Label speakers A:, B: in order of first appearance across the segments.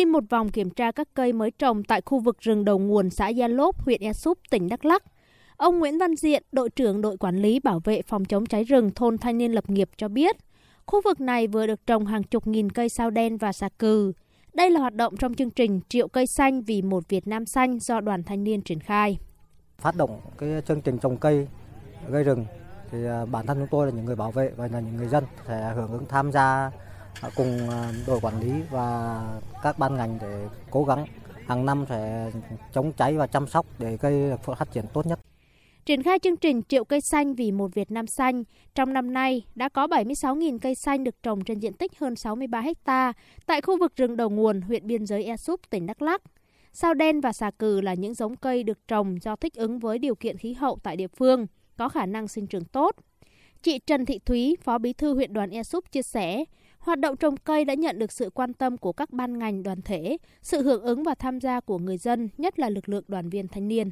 A: đi một vòng kiểm tra các cây mới trồng tại khu vực rừng đầu nguồn xã Gia Lốp, huyện Ea Súp, tỉnh Đắk Lắk. Ông Nguyễn Văn Diện, đội trưởng đội quản lý bảo vệ phòng chống cháy rừng thôn Thanh niên lập nghiệp cho biết, khu vực này vừa được trồng hàng chục nghìn cây sao đen và xà cừ. Đây là hoạt động trong chương trình Triệu cây xanh vì một Việt Nam xanh do đoàn thanh niên triển khai.
B: Phát động cái chương trình trồng cây gây rừng thì à, bản thân chúng tôi là những người bảo vệ và là những người dân sẽ hưởng ứng tham gia Ờ, cùng ờ, đội quản lý và các ban ngành để cố gắng hàng năm sẽ chống cháy và chăm sóc để cây phát triển tốt nhất.
A: Triển khai chương trình Triệu cây xanh vì một Việt Nam xanh, trong năm nay đã có 76.000 cây xanh được trồng trên diện tích hơn 63 ha tại khu vực rừng đầu nguồn huyện biên giới Ea Súp, tỉnh Đắk Lắk. Sao đen và xà cừ là những giống cây được trồng do thích ứng với điều kiện khí hậu tại địa phương, có khả năng sinh trưởng tốt. Chị Trần Thị Thúy, Phó Bí thư huyện đoàn Ea Súp chia sẻ, hoạt động trồng cây đã nhận được sự quan tâm của các ban ngành đoàn thể, sự hưởng ứng và tham gia của người dân, nhất là lực lượng đoàn viên thanh niên.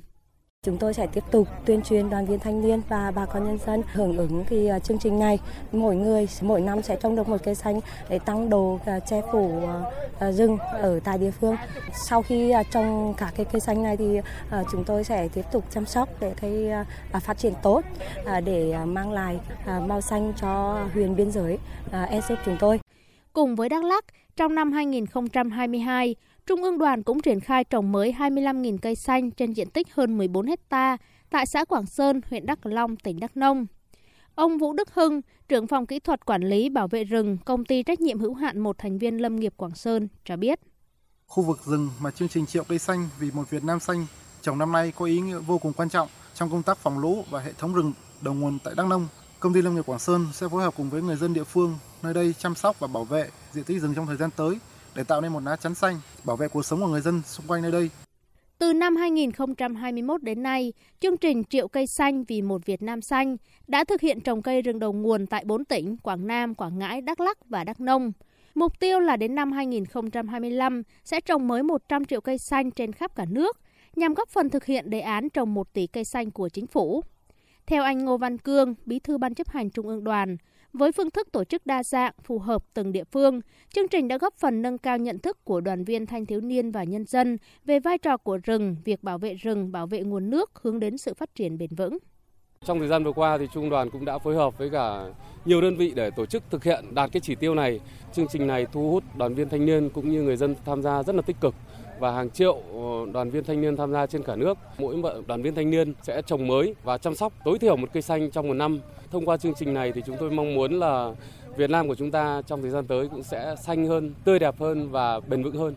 C: Chúng tôi sẽ tiếp tục tuyên truyền đoàn viên thanh niên và bà con nhân dân hưởng ứng cái à, chương trình này. Mỗi người, mỗi năm sẽ trồng được một cây xanh để tăng độ à, che phủ à, rừng ở tại địa phương. Sau khi trồng cả cái cây xanh này thì chúng tôi sẽ tiếp tục chăm sóc để cây phát triển tốt để mang lại màu xanh cho huyện biên giới esup chúng tôi.
A: Cùng với Đắk Lắk, trong năm 2022, Trung ương đoàn cũng triển khai trồng mới 25.000 cây xanh trên diện tích hơn 14 hecta tại xã Quảng Sơn, huyện Đắk Long, tỉnh Đắk Nông. Ông Vũ Đức Hưng, trưởng phòng kỹ thuật quản lý bảo vệ rừng, công ty trách nhiệm hữu hạn một thành viên lâm nghiệp Quảng Sơn cho biết.
D: Khu vực rừng mà chương trình triệu cây xanh vì một Việt Nam xanh trồng năm nay có ý nghĩa vô cùng quan trọng trong công tác phòng lũ và hệ thống rừng đầu nguồn tại Đắk Nông. Công ty lâm nghiệp Quảng Sơn sẽ phối hợp cùng với người dân địa phương nơi đây chăm sóc và bảo vệ diện tích rừng trong thời gian tới để tạo nên một lá chắn xanh, bảo vệ cuộc sống của người dân xung quanh nơi đây.
A: Từ năm 2021 đến nay, chương trình Triệu cây xanh vì một Việt Nam xanh đã thực hiện trồng cây rừng đầu nguồn tại 4 tỉnh Quảng Nam, Quảng Ngãi, Đắk Lắk và Đắk Nông. Mục tiêu là đến năm 2025 sẽ trồng mới 100 triệu cây xanh trên khắp cả nước, nhằm góp phần thực hiện đề án trồng 1 tỷ cây xanh của chính phủ. Theo anh Ngô Văn Cương, Bí thư Ban chấp hành Trung ương đoàn, với phương thức tổ chức đa dạng, phù hợp từng địa phương, chương trình đã góp phần nâng cao nhận thức của đoàn viên thanh thiếu niên và nhân dân về vai trò của rừng, việc bảo vệ rừng, bảo vệ nguồn nước hướng đến sự phát triển bền vững.
E: Trong thời gian vừa qua thì trung đoàn cũng đã phối hợp với cả nhiều đơn vị để tổ chức thực hiện đạt cái chỉ tiêu này. Chương trình này thu hút đoàn viên thanh niên cũng như người dân tham gia rất là tích cực và hàng triệu ờ, đoàn viên thanh niên tham gia trên cả nước. Mỗi đoàn viên thanh niên sẽ trồng mới và chăm sóc tối thiểu một cây xanh trong một năm. Thông qua chương trình này thì chúng tôi mong muốn là Việt Nam của chúng ta trong thời gian tới cũng sẽ xanh hơn, tươi đẹp hơn và bền vững hơn.